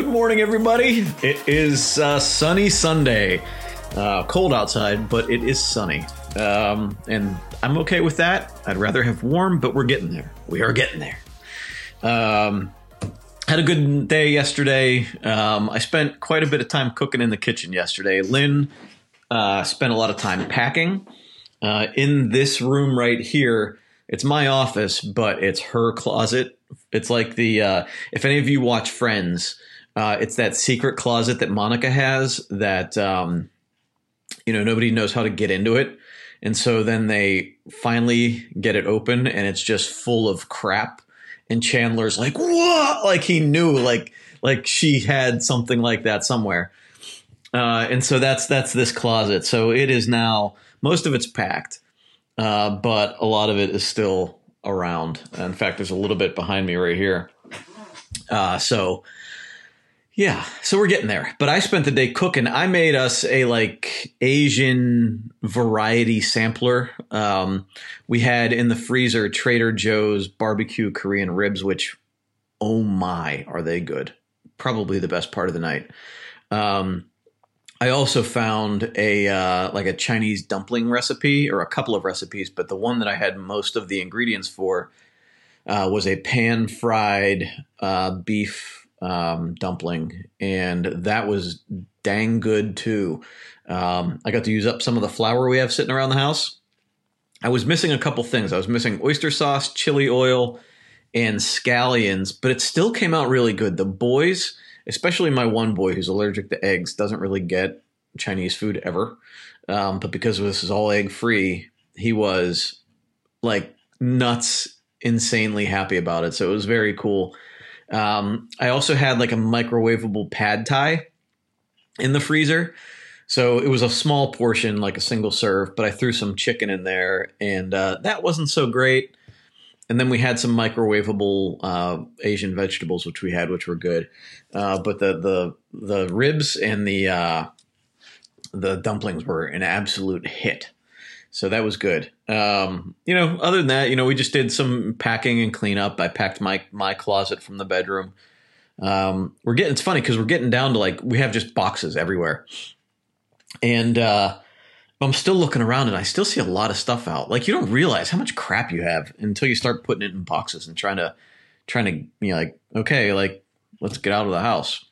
Good morning, everybody. It is uh, sunny Sunday. Uh, cold outside, but it is sunny. Um, and I'm okay with that. I'd rather have warm, but we're getting there. We are getting there. Um, had a good day yesterday. Um, I spent quite a bit of time cooking in the kitchen yesterday. Lynn uh, spent a lot of time packing. Uh, in this room right here, it's my office, but it's her closet. It's like the uh, if any of you watch Friends, uh, it's that secret closet that Monica has that um, you know nobody knows how to get into it, and so then they finally get it open, and it's just full of crap. And Chandler's like, "What?" Like he knew, like like she had something like that somewhere. Uh, and so that's that's this closet. So it is now most of it's packed, uh, but a lot of it is still around. In fact, there's a little bit behind me right here. Uh, so yeah, so we're getting there. But I spent the day cooking. I made us a like Asian variety sampler. Um, we had in the freezer Trader Joe's barbecue Korean ribs, which oh my, are they good? Probably the best part of the night. Um, I also found a uh, like a Chinese dumpling recipe or a couple of recipes, but the one that I had most of the ingredients for uh, was a pan fried uh, beef um, dumpling, and that was dang good too. Um, I got to use up some of the flour we have sitting around the house. I was missing a couple things. I was missing oyster sauce, chili oil, and scallions, but it still came out really good. The boys especially my one boy who's allergic to eggs doesn't really get Chinese food ever. Um, but because this is all egg free, he was like nuts, insanely happy about it. So it was very cool. Um, I also had like a microwavable pad thai in the freezer. So it was a small portion, like a single serve, but I threw some chicken in there, and uh, that wasn't so great and then we had some microwavable uh, Asian vegetables, which we had, which were good. Uh, but the the the ribs and the uh, the dumplings were an absolute hit. So that was good. Um, you know, other than that, you know, we just did some packing and cleanup. I packed my my closet from the bedroom. Um, we're getting it's funny because we're getting down to like we have just boxes everywhere, and uh, I'm still looking around and I still see a lot of stuff out. Like you don't realize how much crap you have until you start putting it in boxes and trying to trying to you know like okay, like let's get out of the house.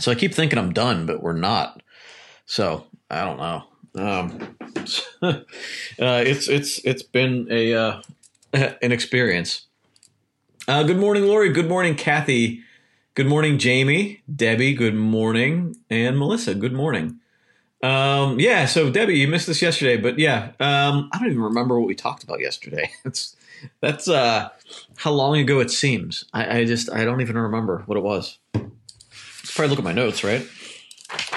So I keep thinking I'm done, but we're not. So I don't know. Um, uh, it's it's it's been a uh, an experience. Uh, good morning, Lori. Good morning, Kathy. Good morning, Jamie, Debbie. Good morning, and Melissa. Good morning. Um, yeah, so Debbie, you missed this yesterday, but yeah, um, I don't even remember what we talked about yesterday. It's that's uh, how long ago it seems. I, I just I don't even remember what it was. Let's probably look at my notes, right?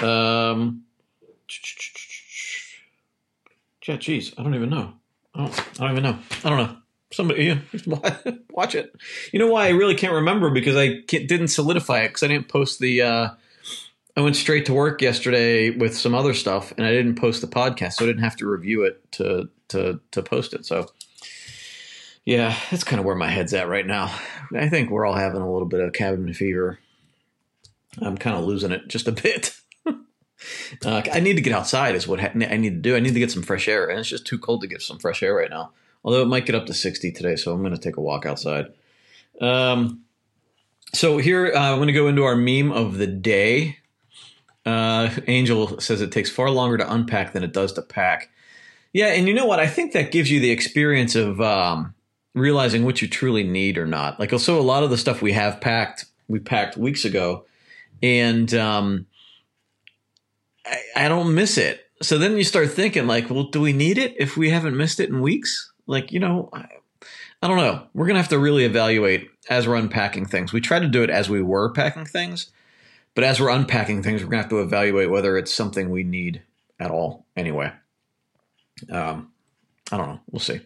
Um, yeah, geez, I don't even know. I don't, I don't even know. I don't know. Somebody yeah, watch it. You know why I really can't remember because I didn't solidify it because I didn't post the. Uh, I went straight to work yesterday with some other stuff, and I didn't post the podcast, so I didn't have to review it to to to post it. So, yeah, that's kind of where my head's at right now. I think we're all having a little bit of cabin fever. I'm kind of losing it just a bit. Uh, I need to get outside, is what I need to do. I need to get some fresh air, and it's just too cold to get some fresh air right now. Although it might get up to 60 today, so I'm going to take a walk outside. Um, so here uh, I'm going to go into our meme of the day. Uh, Angel says it takes far longer to unpack than it does to pack. Yeah, and you know what? I think that gives you the experience of um, realizing what you truly need or not. Like, so a lot of the stuff we have packed, we packed weeks ago, and um, I, I don't miss it. So then you start thinking, like, well, do we need it if we haven't missed it in weeks? Like, you know, I, I don't know. We're gonna have to really evaluate as we're unpacking things. We try to do it as we were packing things but as we're unpacking things, we're going to have to evaluate whether it's something we need at all anyway. Um, I don't know. We'll see.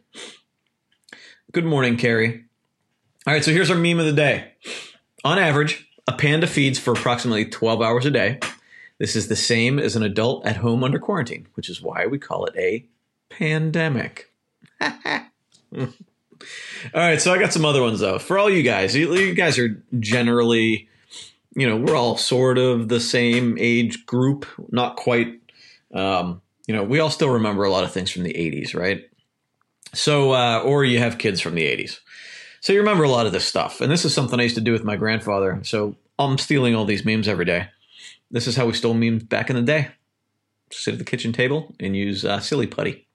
Good morning, Carrie. All right, so here's our meme of the day. On average, a panda feeds for approximately 12 hours a day. This is the same as an adult at home under quarantine, which is why we call it a pandemic. all right, so I got some other ones though. For all you guys, you, you guys are generally you know, we're all sort of the same age group, not quite. Um, you know, we all still remember a lot of things from the 80s, right? So, uh, or you have kids from the 80s. So you remember a lot of this stuff. And this is something I used to do with my grandfather. So I'm stealing all these memes every day. This is how we stole memes back in the day. Sit at the kitchen table and use uh, silly putty.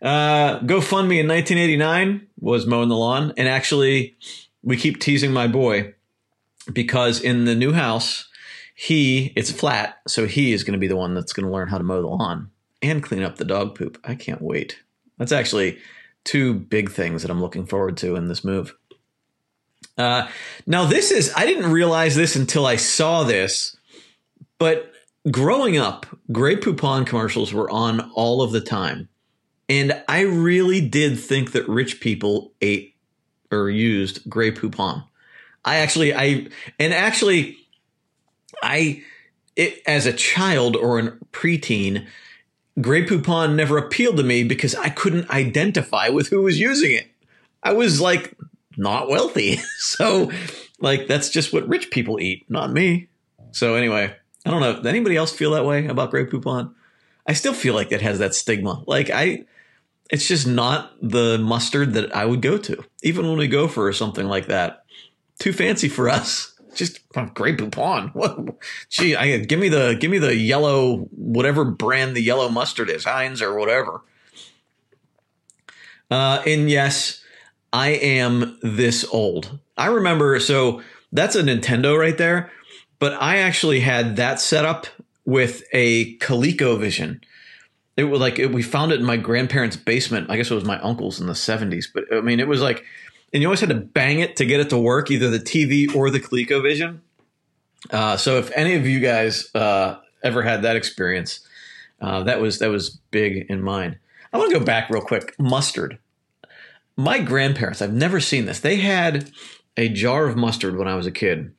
Uh, GoFundMe in 1989 was mowing the lawn. And actually, we keep teasing my boy because in the new house, he, it's flat. So he is going to be the one that's going to learn how to mow the lawn and clean up the dog poop. I can't wait. That's actually two big things that I'm looking forward to in this move. Uh, now, this is, I didn't realize this until I saw this, but growing up, Grey Poupon commercials were on all of the time. And I really did think that rich people ate or used Grey Poupon. I actually, I, and actually, I, it, as a child or a preteen, Grey Poupon never appealed to me because I couldn't identify with who was using it. I was like not wealthy. So, like, that's just what rich people eat, not me. So, anyway, I don't know. Does anybody else feel that way about Grey Poupon? I still feel like it has that stigma. Like, I, it's just not the mustard that I would go to, even when we go for something like that. Too fancy for us. Just oh, Grey Poupon. What? Gee, I, give me the give me the yellow whatever brand the yellow mustard is, Heinz or whatever. Uh, and yes, I am this old. I remember, so that's a Nintendo right there, but I actually had that set up with a ColecoVision. It was like it, we found it in my grandparents' basement. I guess it was my uncle's in the 70s, but I mean, it was like, and you always had to bang it to get it to work, either the TV or the ColecoVision. Uh, so if any of you guys uh, ever had that experience, uh, that was that was big in mine. I want to go back real quick. Mustard my grandparents, I've never seen this. They had a jar of mustard when I was a kid.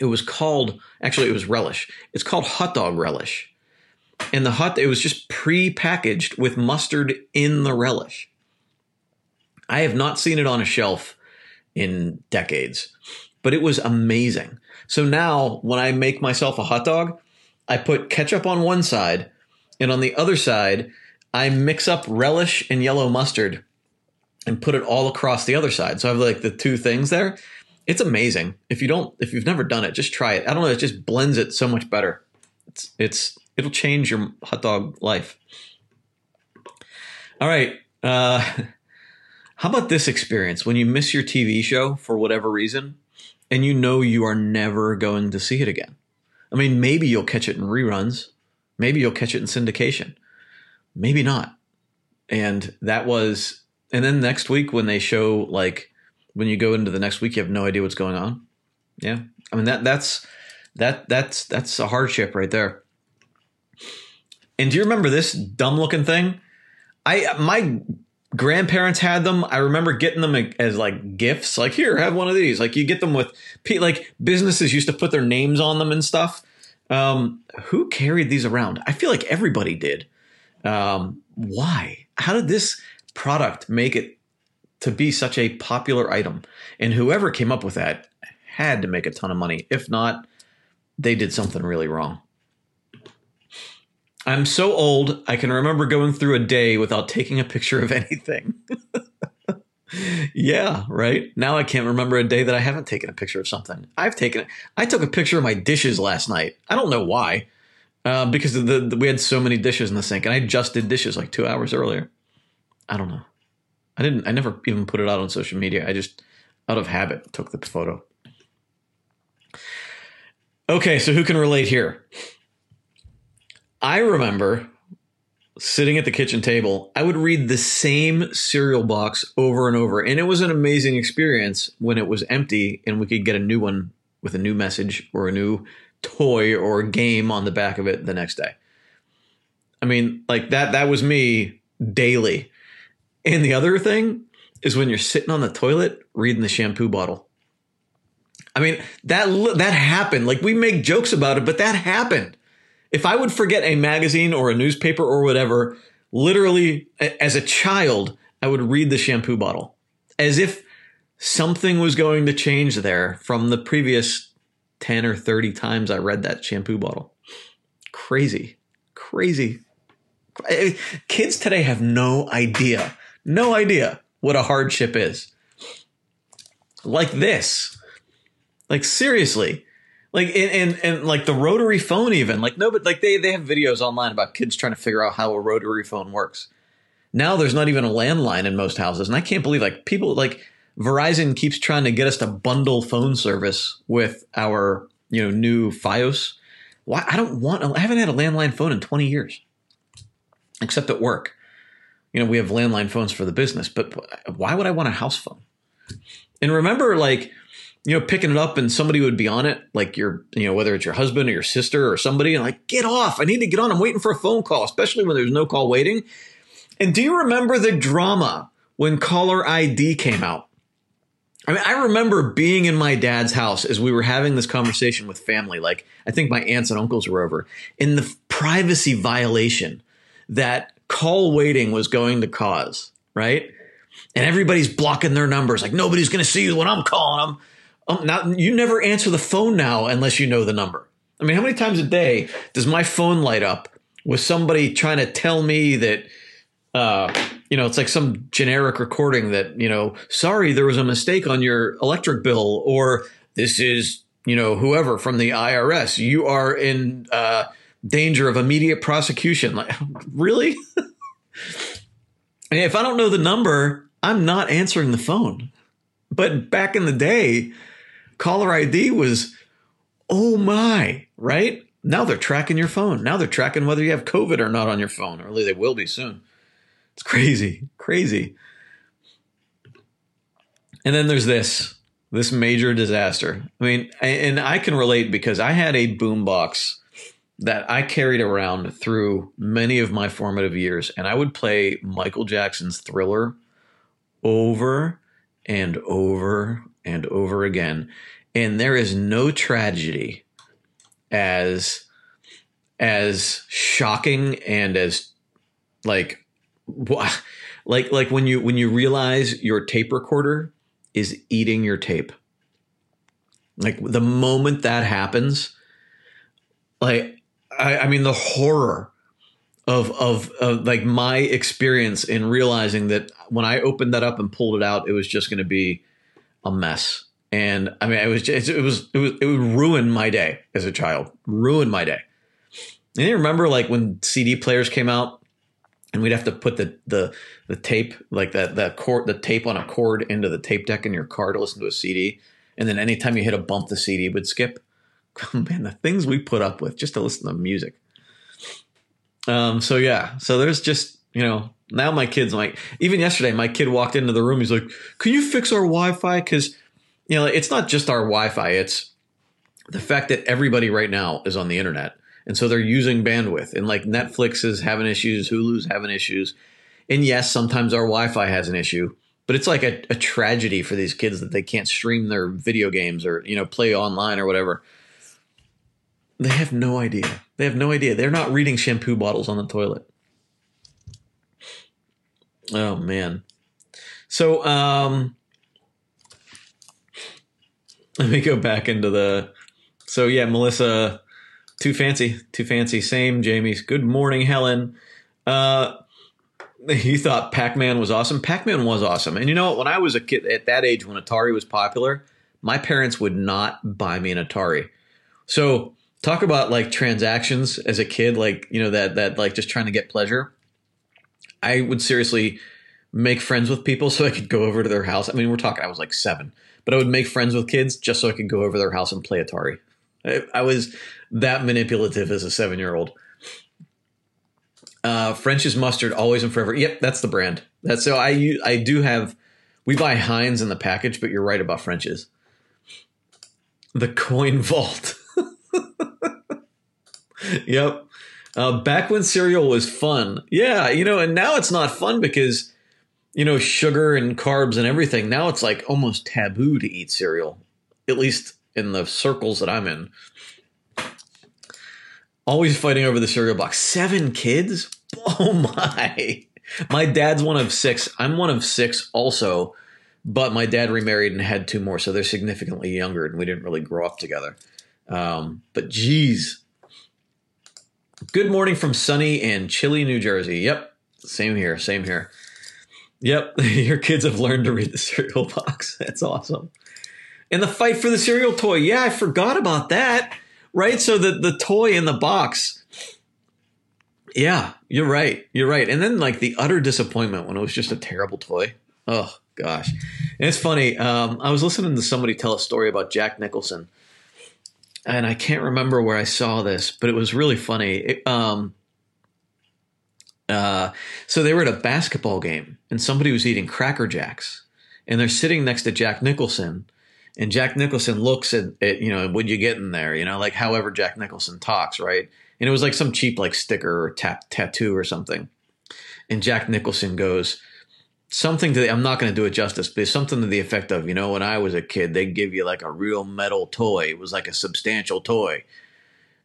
It was called, actually, it was relish. It's called hot dog relish. And the hot, it was just pre-packaged with mustard in the relish. I have not seen it on a shelf in decades, but it was amazing. So now when I make myself a hot dog, I put ketchup on one side, and on the other side, I mix up relish and yellow mustard and put it all across the other side. So I have like the two things there. It's amazing. If you don't, if you've never done it, just try it. I don't know. It just blends it so much better. It's, it's, it'll change your hot dog life. All right. Uh, how about this experience when you miss your TV show for whatever reason and you know you are never going to see it again? I mean, maybe you'll catch it in reruns. Maybe you'll catch it in syndication. Maybe not. And that was and then next week when they show like when you go into the next week, you have no idea what's going on. Yeah, I mean that that's that that's that's a hardship right there. And do you remember this dumb looking thing? I my grandparents had them. I remember getting them as like gifts. Like here, have one of these. Like you get them with like businesses used to put their names on them and stuff. Um, who carried these around? I feel like everybody did. Um, why? How did this? product make it to be such a popular item. And whoever came up with that had to make a ton of money. If not, they did something really wrong. I'm so old, I can remember going through a day without taking a picture of anything. yeah, right. Now I can't remember a day that I haven't taken a picture of something. I've taken I took a picture of my dishes last night. I don't know why, uh, because the, the, we had so many dishes in the sink, and I just did dishes like two hours earlier. I don't know. I didn't. I never even put it out on social media. I just, out of habit, took the photo. Okay, so who can relate here? I remember sitting at the kitchen table. I would read the same cereal box over and over, and it was an amazing experience when it was empty and we could get a new one with a new message or a new toy or game on the back of it the next day. I mean, like that. That was me daily and the other thing is when you're sitting on the toilet reading the shampoo bottle. I mean, that that happened. Like we make jokes about it, but that happened. If I would forget a magazine or a newspaper or whatever, literally as a child, I would read the shampoo bottle as if something was going to change there from the previous 10 or 30 times I read that shampoo bottle. Crazy. Crazy. Kids today have no idea, no idea what a hardship is. Like this. Like seriously. Like and, and and like the rotary phone even. Like no, but like they, they have videos online about kids trying to figure out how a rotary phone works. Now there's not even a landline in most houses. And I can't believe like people like Verizon keeps trying to get us to bundle phone service with our, you know, new Fios. Why I don't want I haven't had a landline phone in 20 years. Except at work. You know, we have landline phones for the business, but why would I want a house phone? And remember like you know, picking it up and somebody would be on it, like your, you know, whether it's your husband or your sister or somebody, and like, get off. I need to get on. I'm waiting for a phone call, especially when there's no call waiting. And do you remember the drama when caller ID came out? I mean, I remember being in my dad's house as we were having this conversation with family. Like, I think my aunts and uncles were over in the privacy violation that call waiting was going to cause, right? And everybody's blocking their numbers. Like, nobody's going to see you when I'm calling them. Um, now, you never answer the phone now unless you know the number. I mean, how many times a day does my phone light up with somebody trying to tell me that uh, you know, it's like some generic recording that, you know, sorry, there was a mistake on your electric bill, or this is, you know, whoever from the IRS. You are in uh, danger of immediate prosecution. Like, really? if I don't know the number, I'm not answering the phone. But back in the day, caller ID was, oh my, right? Now they're tracking your phone. Now they're tracking whether you have COVID or not on your phone, or at least they will be soon. It's crazy, crazy. And then there's this, this major disaster. I mean, and I can relate because I had a boombox that I carried around through many of my formative years, and I would play Michael Jackson's Thriller over and over and over again. And there is no tragedy as as shocking and as like like like when you when you realize your tape recorder is eating your tape like the moment that happens like i, I mean the horror of, of of like my experience in realizing that when i opened that up and pulled it out it was just going to be a mess. And i mean it was just, it was it was it would ruin my day as a child ruin my day. And you remember like when cd players came out and we'd have to put the the the tape like that that cord the tape on a cord into the tape deck in your car to listen to a CD, and then anytime you hit a bump, the CD would skip. Man, the things we put up with just to listen to music. Um. So yeah. So there's just you know now my kids like even yesterday my kid walked into the room. He's like, "Can you fix our Wi-Fi?" Because you know it's not just our Wi-Fi. It's the fact that everybody right now is on the internet and so they're using bandwidth. And like Netflix is having issues, Hulu's having issues. And yes, sometimes our Wi Fi has an issue, but it's like a, a, tragedy for these kids that they can't stream their video games or, you know, play online or whatever. They have no idea. They have no idea. They're not reading shampoo bottles on the toilet. Oh man. So um let me go back into the so yeah, Melissa too fancy, too fancy. Same, Jamie's. Good morning, Helen. Uh, you thought Pac Man was awesome. Pac Man was awesome. And you know what? When I was a kid at that age, when Atari was popular, my parents would not buy me an Atari. So talk about like transactions as a kid, like you know that that like just trying to get pleasure. I would seriously make friends with people so I could go over to their house. I mean, we're talking. I was like seven, but I would make friends with kids just so I could go over their house and play Atari. I, I was that manipulative as a seven year old. Uh, French's mustard, always and forever. Yep, that's the brand. That's so I I do have. We buy Heinz in the package, but you're right about French's. The coin vault. yep. Uh, back when cereal was fun, yeah, you know, and now it's not fun because you know sugar and carbs and everything. Now it's like almost taboo to eat cereal, at least in the circles that I'm in. Always fighting over the cereal box. Seven kids? Oh my. My dad's one of six. I'm one of six also, but my dad remarried and had two more, so they're significantly younger and we didn't really grow up together. Um, but geez. Good morning from sunny and chilly New Jersey. Yep. Same here. Same here. Yep. Your kids have learned to read the cereal box. That's awesome. And the fight for the cereal toy. Yeah, I forgot about that. Right? So the, the toy in the box. Yeah, you're right. You're right. And then like the utter disappointment when it was just a terrible toy. Oh gosh. And it's funny. Um, I was listening to somebody tell a story about Jack Nicholson and I can't remember where I saw this, but it was really funny. It, um, uh, so they were at a basketball game, and somebody was eating Cracker Jacks, and they're sitting next to Jack Nicholson, and Jack Nicholson looks at, at you know, what you get in there, you know, like however Jack Nicholson talks, right? And it was like some cheap like sticker or tap, tattoo or something, and Jack Nicholson goes, something to the, I'm not going to do it justice, but something to the effect of, you know, when I was a kid, they'd give you like a real metal toy. It was like a substantial toy.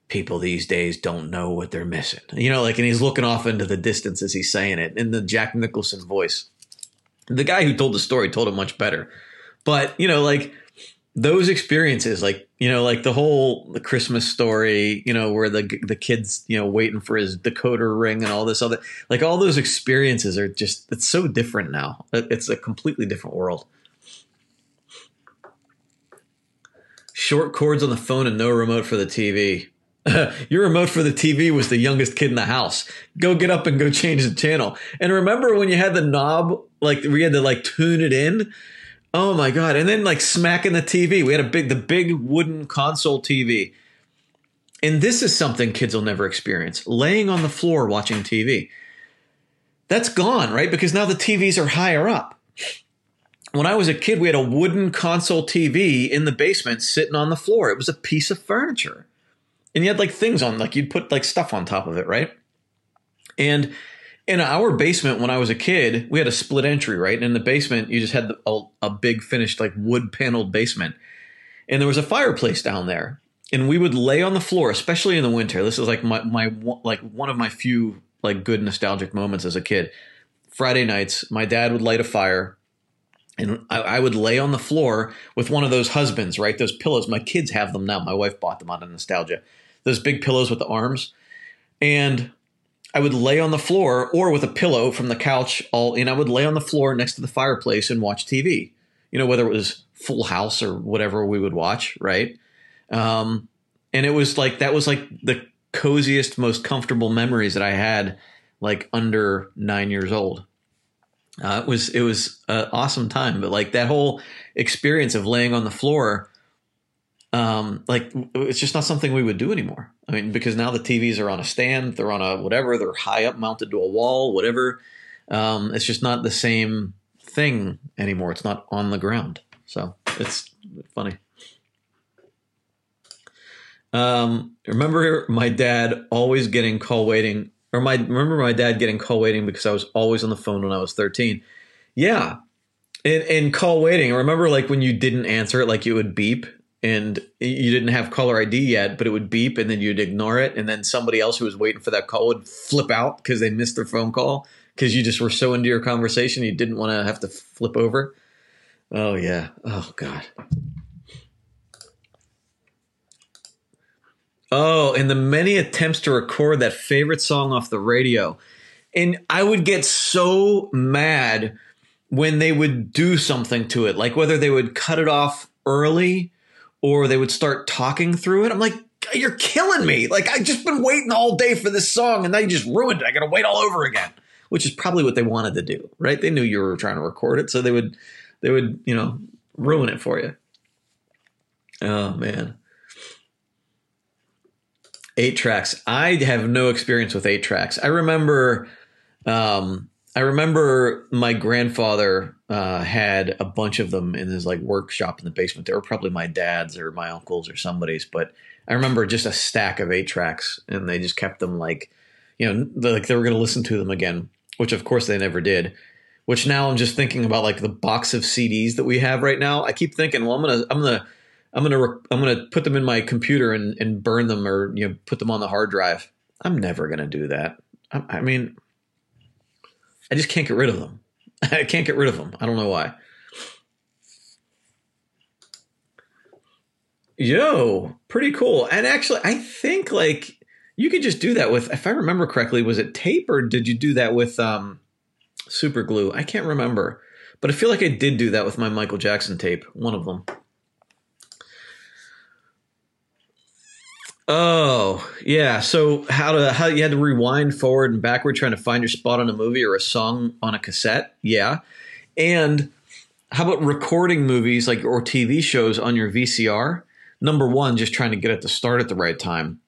People these days don't know what they're missing. You know, like, and he's looking off into the distance as he's saying it in the Jack Nicholson voice. The guy who told the story told it much better. But, you know, like, those experiences, like you know, like the whole the Christmas story, you know, where the the kids, you know, waiting for his decoder ring and all this other, like all those experiences are just it's so different now. Uh, it's a completely different world. Short cords on the phone and no remote for the TV. Your remote for the TV was the youngest kid in the house. Go get up and go change the channel. And remember when you had the knob, like we had to like tune it in Oh my god! And then like smacking the TV. We had a big, the big wooden console TV. And this is something kids will never experience: laying on the floor watching TV. That's gone, right? Because now the TVs are higher up. When I was a kid, we had a wooden console TV in the basement sitting on the floor. It was a piece of furniture. And you had like things on, like you'd put like stuff on top of it, right? And in our basement when I was a kid, we had a split entry, right? And in the basement, you just had the, a, a big finished like wood paneled basement, and there was a fireplace down there. And we would lay on the floor, especially in the winter. This is like my my like one of my few like good nostalgic moments as a kid. Friday nights, my dad would light a fire, and I, I would lay on the floor with one of those husbands, right? Those pillows. My kids have them now. My wife bought them out of nostalgia. Those big pillows with the arms, and I would lay on the floor or with a pillow from the couch all and I would lay on the floor next to the fireplace and watch TV. You know, whether it was Full House or whatever we would watch, right? Um, and it was like that was like the coziest, most comfortable memories that I had like under nine years old. Uh, it was it was an awesome time, but like that whole experience of laying on the floor um, like it's just not something we would do anymore. I mean, because now the TVs are on a stand, they're on a whatever, they're high up, mounted to a wall, whatever. Um, it's just not the same thing anymore. It's not on the ground, so it's funny. Um, remember my dad always getting call waiting, or my remember my dad getting call waiting because I was always on the phone when I was thirteen. Yeah, and, and call waiting. Remember, like when you didn't answer it, like it would beep and you didn't have caller ID yet, but it would beep and then you'd ignore it. And then somebody else who was waiting for that call would flip out because they missed their phone call because you just were so into your conversation you didn't want to have to flip over. Oh, yeah. Oh, God. Oh, and the many attempts to record that favorite song off the radio. And I would get so mad when they would do something to it, like whether they would cut it off early or they would start talking through it. I'm like, you're killing me. Like I've just been waiting all day for this song and now you just ruined it. I got to wait all over again, which is probably what they wanted to do, right? They knew you were trying to record it, so they would they would, you know, ruin it for you. Oh man. 8 tracks. I have no experience with 8 tracks. I remember um I remember my grandfather uh, had a bunch of them in his like workshop in the basement. They were probably my dad's or my uncle's or somebody's, but I remember just a stack of eight tracks, and they just kept them like, you know, like they were going to listen to them again, which of course they never did. Which now I'm just thinking about like the box of CDs that we have right now. I keep thinking, well, I'm gonna, I'm gonna, I'm gonna, I'm gonna put them in my computer and, and burn them, or you know, put them on the hard drive. I'm never gonna do that. I, I mean, I just can't get rid of them. I can't get rid of them. I don't know why. Yo, pretty cool. And actually, I think like you could just do that with, if I remember correctly, was it tape or did you do that with um, super glue? I can't remember, but I feel like I did do that with my Michael Jackson tape, one of them. Oh yeah, so how to how you had to rewind forward and backward trying to find your spot on a movie or a song on a cassette? Yeah, and how about recording movies like or TV shows on your VCR? Number one, just trying to get it to start at the right time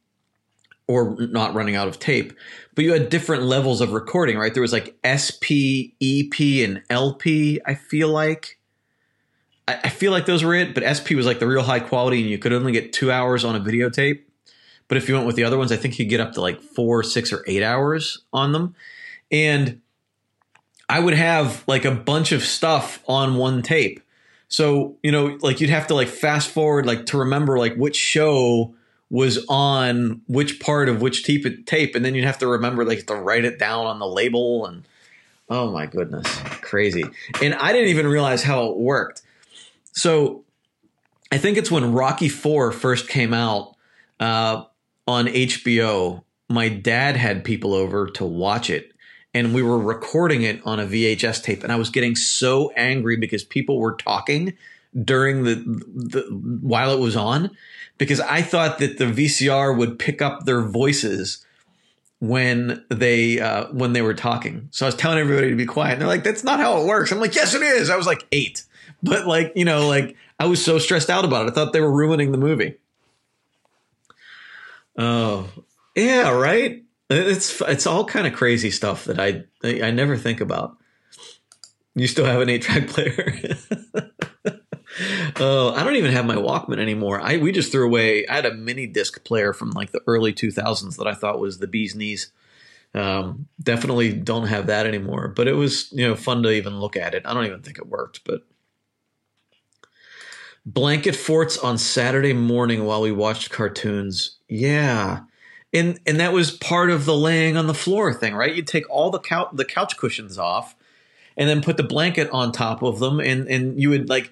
or not running out of tape. But you had different levels of recording, right? There was like SP, EP, and LP, I feel like. I, I feel like those were it, but SP was like the real high quality and you could only get two hours on a videotape. But if you went with the other ones, I think you get up to like four, six, or eight hours on them. And I would have like a bunch of stuff on one tape. So, you know, like you'd have to like fast forward like to remember like which show was on which part of which tape tape and then you'd have to remember like to write it down on the label and oh my goodness, crazy. And I didn't even realize how it worked. So, I think it's when Rocky Four first came out uh, on HBO. My dad had people over to watch it and we were recording it on a VHS tape and I was getting so angry because people were talking during the, the while it was on because I thought that the VCR would pick up their voices when they uh, when they were talking. So I was telling everybody to be quiet. And they're like, "That's not how it works." I'm like, "Yes, it is." I was like eight, but like you know, like I was so stressed out about it. I thought they were ruining the movie. Oh yeah, right. It's it's all kind of crazy stuff that I I never think about. You still have an eight track player. oh, I don't even have my Walkman anymore. I we just threw away. I had a mini disc player from like the early 2000s that I thought was the bee's knees. Um, definitely don't have that anymore. But it was you know fun to even look at it. I don't even think it worked, but blanket forts on Saturday morning while we watched cartoons. Yeah and and that was part of the laying on the floor thing, right? You'd take all the couch the couch cushions off, and then put the blanket on top of them, and and you would like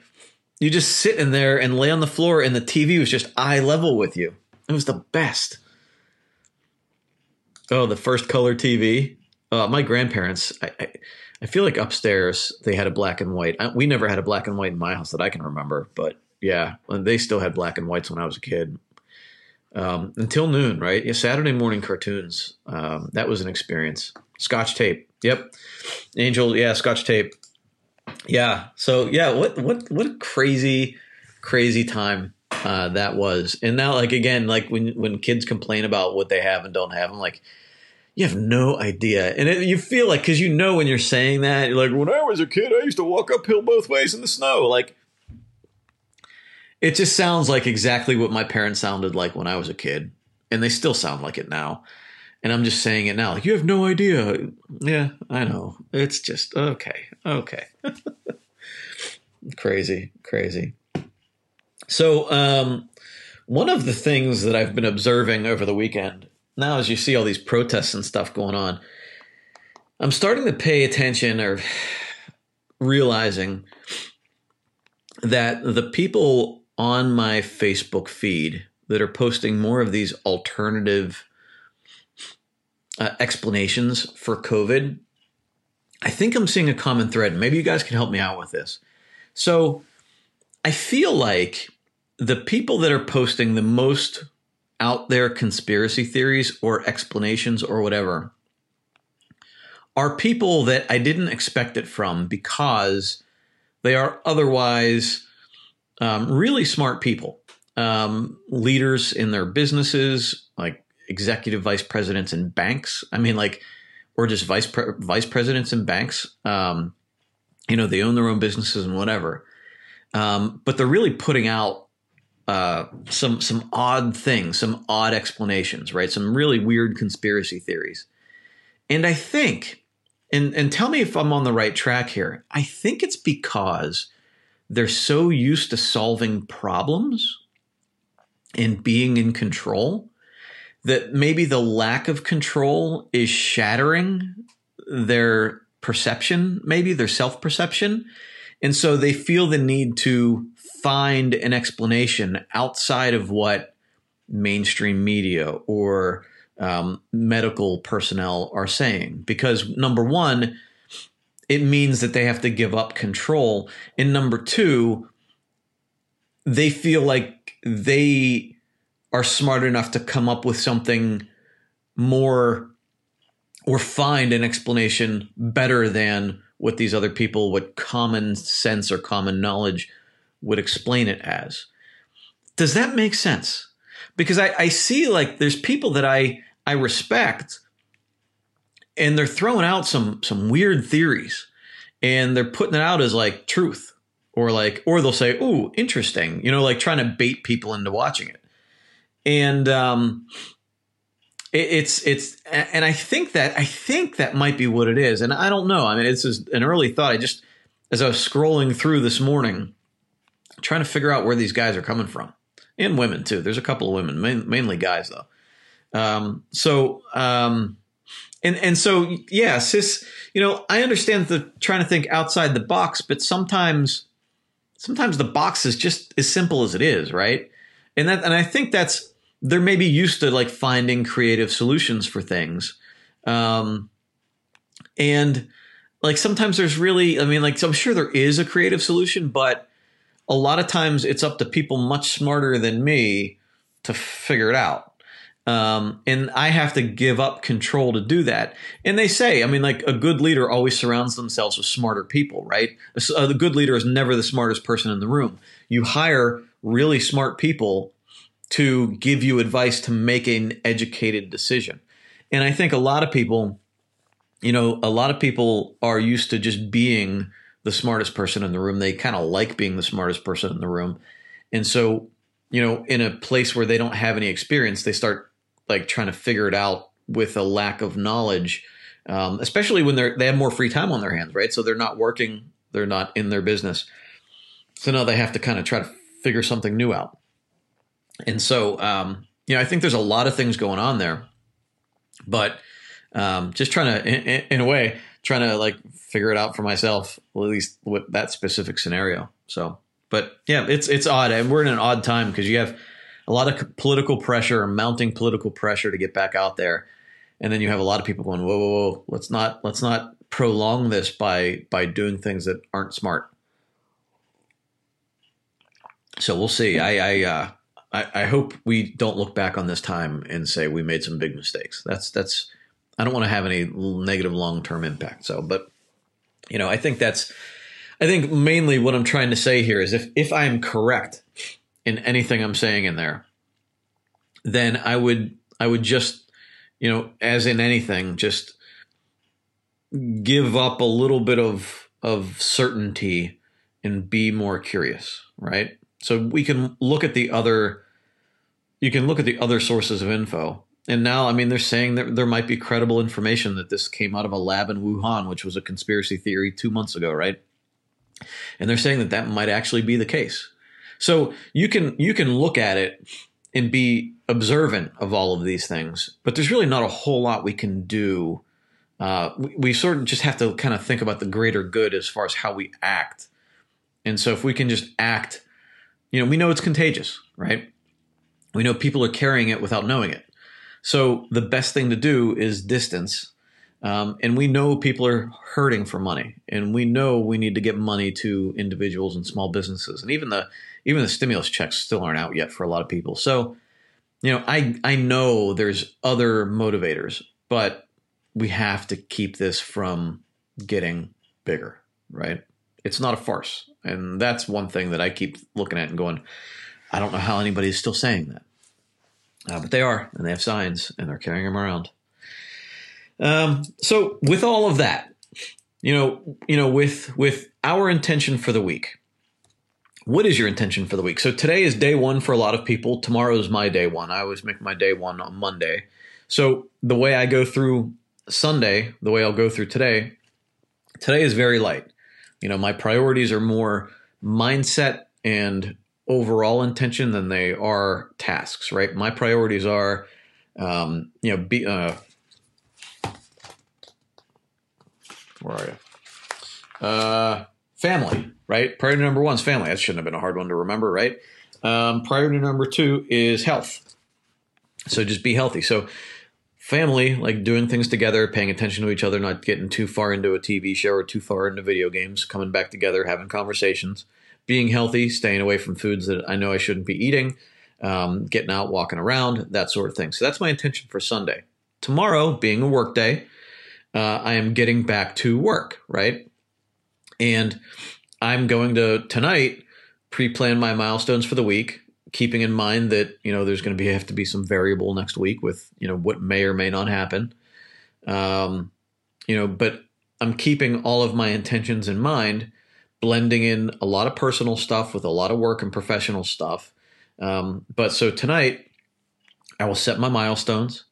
you just sit in there and lay on the floor, and the TV was just eye level with you. It was the best. Oh, the first color TV. Uh, my grandparents. I, I, I feel like upstairs they had a black and white. I, we never had a black and white in my house that I can remember, but yeah, they still had black and whites when I was a kid um, until noon, right? Yeah, Saturday morning cartoons. Um, that was an experience. Scotch tape. Yep. Angel. Yeah, Scotch tape. Yeah. So yeah, what what what a crazy, crazy time uh, that was. And now, like again, like when when kids complain about what they have and don't have, I'm like, you have no idea. And it, you feel like because you know when you're saying that, you're like, when I was a kid, I used to walk uphill both ways in the snow. Like it just sounds like exactly what my parents sounded like when I was a kid, and they still sound like it now. And I'm just saying it now, like you have no idea. Yeah, I know. It's just okay, okay. crazy, crazy. So, um, one of the things that I've been observing over the weekend now, as you see all these protests and stuff going on, I'm starting to pay attention or realizing that the people on my Facebook feed that are posting more of these alternative uh, explanations for COVID, I think I'm seeing a common thread. Maybe you guys can help me out with this. So I feel like the people that are posting the most out there conspiracy theories or explanations or whatever are people that I didn't expect it from because they are otherwise um, really smart people, um, leaders in their businesses, like executive vice presidents in banks. I mean, like, or just vice pre- vice presidents in banks. Um, you know, they own their own businesses and whatever. Um, but they're really putting out uh, some some odd things, some odd explanations, right? Some really weird conspiracy theories. And I think, and and tell me if I'm on the right track here. I think it's because they're so used to solving problems and being in control that maybe the lack of control is shattering their perception, maybe their self perception. and so they feel the need to find an explanation outside of what mainstream media or um, medical personnel are saying because number one it means that they have to give up control and number two they feel like they are smart enough to come up with something more or find an explanation better than what these other people, what common sense or common knowledge would explain it as. Does that make sense? Because I, I see like there's people that I I respect and they're throwing out some some weird theories and they're putting it out as like truth or like or they'll say, "Ooh, interesting," you know, like trying to bait people into watching it. And um it's it's and I think that I think that might be what it is, and I don't know. I mean, it's just an early thought. I just as I was scrolling through this morning, trying to figure out where these guys are coming from, and women too. There's a couple of women, main, mainly guys though. Um, so um, and and so yeah, sis. You know, I understand the trying to think outside the box, but sometimes sometimes the box is just as simple as it is, right? And that and I think that's they're maybe used to like finding creative solutions for things. Um, and like sometimes there's really, I mean, like, so I'm sure there is a creative solution, but a lot of times it's up to people much smarter than me to figure it out. Um, and I have to give up control to do that. And they say, I mean, like a good leader always surrounds themselves with smarter people, right? A, good leader is never the smartest person in the room. You hire really smart people to give you advice to make an educated decision. And I think a lot of people, you know, a lot of people are used to just being the smartest person in the room. They kind of like being the smartest person in the room. And so, you know, in a place where they don't have any experience, they start like trying to figure it out with a lack of knowledge, um, especially when they're they have more free time on their hands, right? So they're not working, they're not in their business. So now they have to kind of try to figure something new out. And so, um, you know, I think there's a lot of things going on there, but um, just trying to, in, in, a way, trying to like figure it out for myself, at least with that specific scenario. So, but yeah, it's it's odd, and we're in an odd time because you have a lot of political pressure, mounting political pressure to get back out there, and then you have a lot of people going, "Whoa, whoa, whoa! Let's not let's not prolong this by by doing things that aren't smart." So we'll see. I I uh, I, I hope we don't look back on this time and say we made some big mistakes. That's that's I don't want to have any negative long term impact. So, but you know, I think that's I think mainly what I'm trying to say here is if if I am correct in anything I'm saying in there, then I would I would just you know, as in anything, just give up a little bit of of certainty and be more curious, right? So we can look at the other you can look at the other sources of info. And now, I mean, they're saying that there might be credible information that this came out of a lab in Wuhan, which was a conspiracy theory two months ago, right? And they're saying that that might actually be the case. So you can you can look at it and be observant of all of these things, but there's really not a whole lot we can do. Uh, we, we sort of just have to kind of think about the greater good as far as how we act. And so if we can just act, you know, we know it's contagious, right? We know people are carrying it without knowing it. So the best thing to do is distance. Um, and we know people are hurting for money, and we know we need to get money to individuals and small businesses, and even the even the stimulus checks still aren't out yet for a lot of people. So, you know, I I know there's other motivators, but we have to keep this from getting bigger, right? It's not a farce, and that's one thing that I keep looking at and going, I don't know how anybody is still saying that. Uh, but they are, and they have signs, and they're carrying them around. Um, so, with all of that, you know, you know, with with our intention for the week, what is your intention for the week? So today is day one for a lot of people. Tomorrow is my day one. I always make my day one on Monday. So the way I go through Sunday, the way I'll go through today, today is very light. You know, my priorities are more mindset and overall intention than they are tasks, right? My priorities are, um, you know, be, uh, where are you? Uh, family, right? Priority number one is family. That shouldn't have been a hard one to remember, right? Um, priority number two is health. So just be healthy. So family, like doing things together, paying attention to each other, not getting too far into a TV show or too far into video games, coming back together, having conversations, being healthy, staying away from foods that I know I shouldn't be eating, um, getting out, walking around, that sort of thing. So that's my intention for Sunday. Tomorrow, being a work day, uh, I am getting back to work, right? And I'm going to tonight pre-plan my milestones for the week keeping in mind that you know there's going to be have to be some variable next week with you know what may or may not happen. Um, you know but i'm keeping all of my intentions in mind blending in a lot of personal stuff with a lot of work and professional stuff. Um, but so tonight i will set my milestones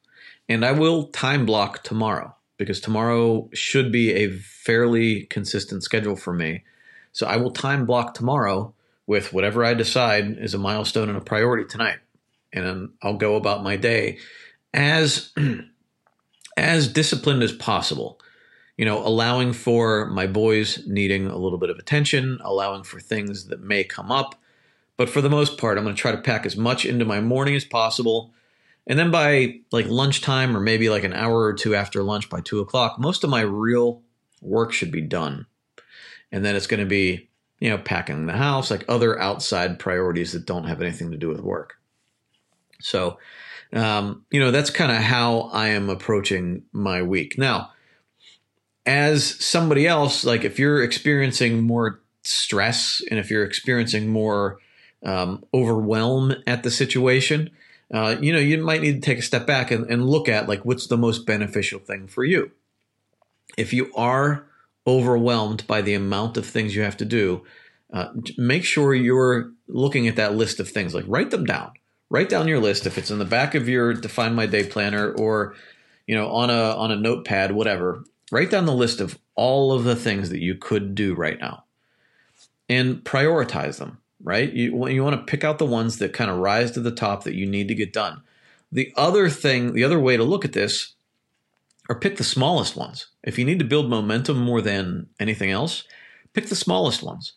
and i will time block tomorrow because tomorrow should be a fairly consistent schedule for me so i will time block tomorrow with whatever I decide is a milestone and a priority tonight. And I'll go about my day as as disciplined as possible. You know, allowing for my boys needing a little bit of attention, allowing for things that may come up. But for the most part, I'm going to try to pack as much into my morning as possible. And then by like lunchtime or maybe like an hour or two after lunch by two o'clock, most of my real work should be done. And then it's going to be you know, packing the house, like other outside priorities that don't have anything to do with work. So, um, you know, that's kind of how I am approaching my week. Now, as somebody else, like if you're experiencing more stress and if you're experiencing more um, overwhelm at the situation, uh, you know, you might need to take a step back and, and look at like what's the most beneficial thing for you. If you are overwhelmed by the amount of things you have to do, uh, make sure you're looking at that list of things. Like write them down. Write down your list if it's in the back of your define my day planner or you know on a on a notepad, whatever. Write down the list of all of the things that you could do right now, and prioritize them. Right, you you want to pick out the ones that kind of rise to the top that you need to get done. The other thing, the other way to look at this or pick the smallest ones. If you need to build momentum more than anything else, pick the smallest ones.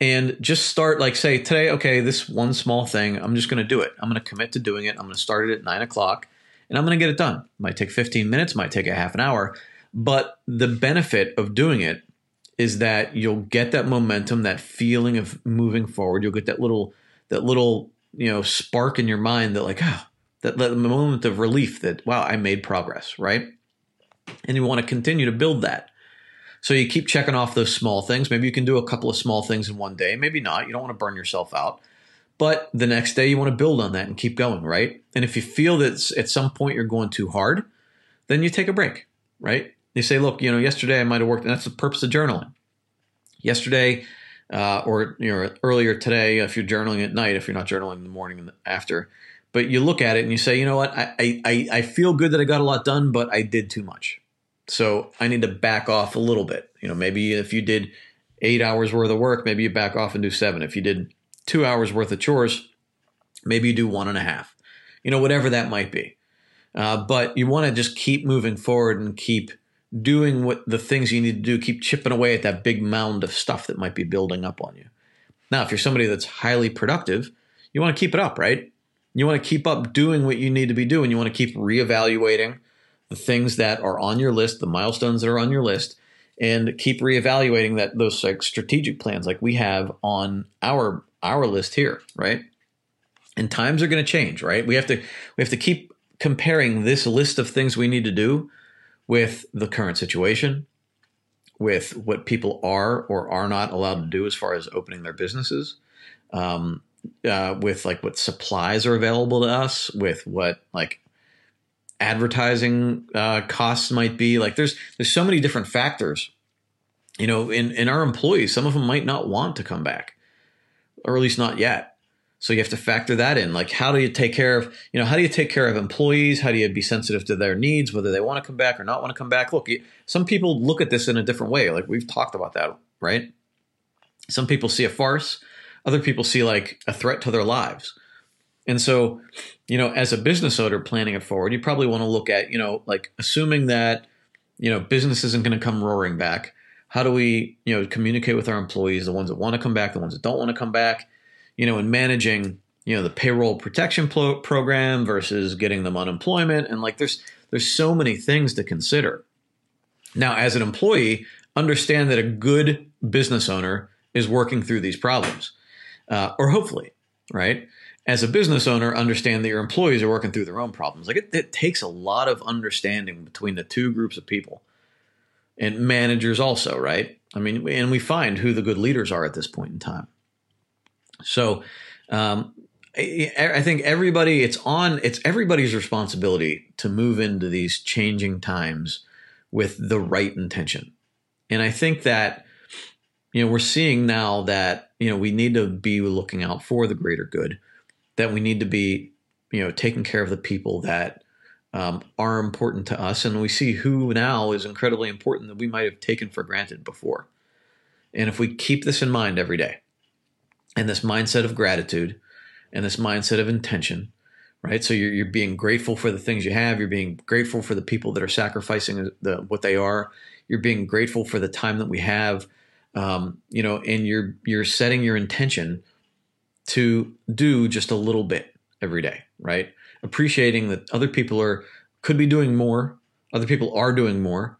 And just start, like, say, today, okay, this one small thing, I'm just going to do it. I'm going to commit to doing it. I'm going to start it at nine o'clock and I'm going to get it done. Might take 15 minutes, might take a half an hour. But the benefit of doing it is that you'll get that momentum, that feeling of moving forward. You'll get that little, that little, you know, spark in your mind that, like, oh, that, that moment of relief that wow i made progress right? And you want to continue to build that. So you keep checking off those small things. Maybe you can do a couple of small things in one day maybe not. You don't want to burn yourself out. But the next day you want to build on that and keep going right? And if you feel that at some point you're going too hard then you take a break right you say look you know yesterday i might have worked and that's the purpose of journaling yesterday uh, or you know earlier today if you're journaling at night if you're not journaling in the morning and after but you look at it and you say, you know what, I, I, I feel good that I got a lot done, but I did too much. So I need to back off a little bit. You know, maybe if you did eight hours worth of work, maybe you back off and do seven. If you did two hours worth of chores, maybe you do one and a half. You know, whatever that might be. Uh, but you want to just keep moving forward and keep doing what the things you need to do, keep chipping away at that big mound of stuff that might be building up on you. Now, if you're somebody that's highly productive, you want to keep it up, right? You want to keep up doing what you need to be doing. You want to keep reevaluating the things that are on your list, the milestones that are on your list, and keep reevaluating that those like strategic plans like we have on our our list here, right? And times are going to change, right? We have to we have to keep comparing this list of things we need to do with the current situation, with what people are or are not allowed to do as far as opening their businesses. Um, uh, with like what supplies are available to us, with what like advertising uh, costs might be. Like there's there's so many different factors. You know, in in our employees, some of them might not want to come back, or at least not yet. So you have to factor that in. Like, how do you take care of, you know, how do you take care of employees? How do you be sensitive to their needs, whether they want to come back or not want to come back? Look, some people look at this in a different way. Like we've talked about that, right? Some people see a farce other people see like a threat to their lives. And so, you know, as a business owner planning it forward, you probably want to look at, you know, like assuming that, you know, business isn't going to come roaring back. How do we, you know, communicate with our employees, the ones that want to come back, the ones that don't want to come back, you know, in managing, you know, the payroll protection pro- program versus getting them unemployment, and like there's there's so many things to consider. Now, as an employee, understand that a good business owner is working through these problems, uh, or hopefully, right? As a business owner, understand that your employees are working through their own problems. Like it, it takes a lot of understanding between the two groups of people, and managers also, right? I mean, and we find who the good leaders are at this point in time. So, um, I, think everybody, it's on, it's everybody's responsibility to move into these changing times with the right intention. And I think that, you know, we're seeing now that, you know, we need to be looking out for the greater good, that we need to be, you know, taking care of the people that um, are important to us. And we see who now is incredibly important that we might have taken for granted before. And if we keep this in mind every day and this mindset of gratitude and this mindset of intention, right? So you're, you're being grateful for the things you have. You're being grateful for the people that are sacrificing the, what they are. You're being grateful for the time that we have, um, you know, and you're you're setting your intention to do just a little bit every day, right? Appreciating that other people are could be doing more, other people are doing more.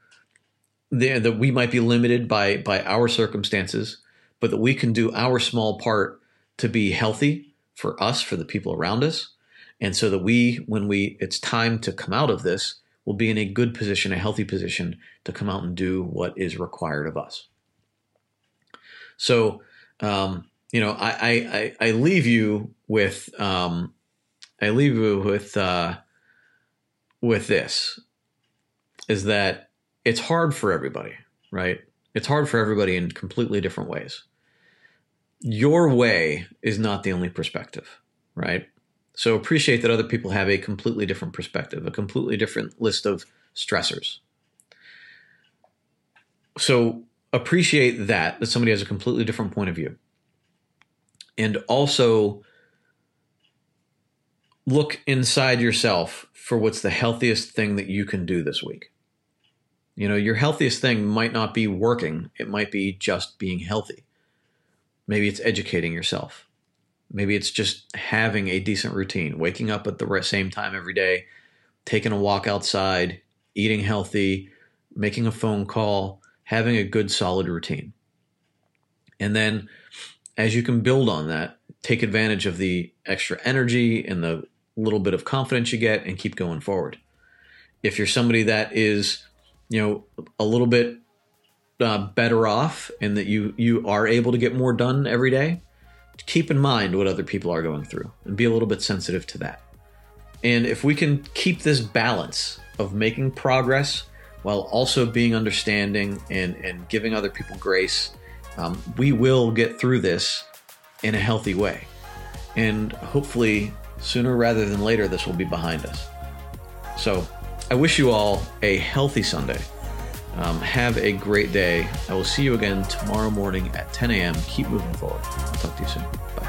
that we might be limited by by our circumstances, but that we can do our small part to be healthy for us, for the people around us, and so that we, when we, it's time to come out of this, will be in a good position, a healthy position to come out and do what is required of us. So, um, you know, I, I, I leave you with, um, I leave you with, uh, with this is that it's hard for everybody, right? It's hard for everybody in completely different ways. Your way is not the only perspective, right? So appreciate that other people have a completely different perspective, a completely different list of stressors. So appreciate that, that somebody has a completely different point of view. And also look inside yourself for what's the healthiest thing that you can do this week. You know, your healthiest thing might not be working, it might be just being healthy. Maybe it's educating yourself. Maybe it's just having a decent routine, waking up at the same time every day, taking a walk outside, eating healthy, making a phone call, having a good solid routine. And then as you can build on that, take advantage of the extra energy and the little bit of confidence you get and keep going forward. If you're somebody that is, you know, a little bit uh, better off and that you you are able to get more done every day, keep in mind what other people are going through and be a little bit sensitive to that. And if we can keep this balance of making progress while also being understanding and, and giving other people grace, um, we will get through this in a healthy way. And hopefully, sooner rather than later, this will be behind us. So, I wish you all a healthy Sunday. Um, have a great day. I will see you again tomorrow morning at 10 a.m. Keep moving forward. I'll talk to you soon. Bye.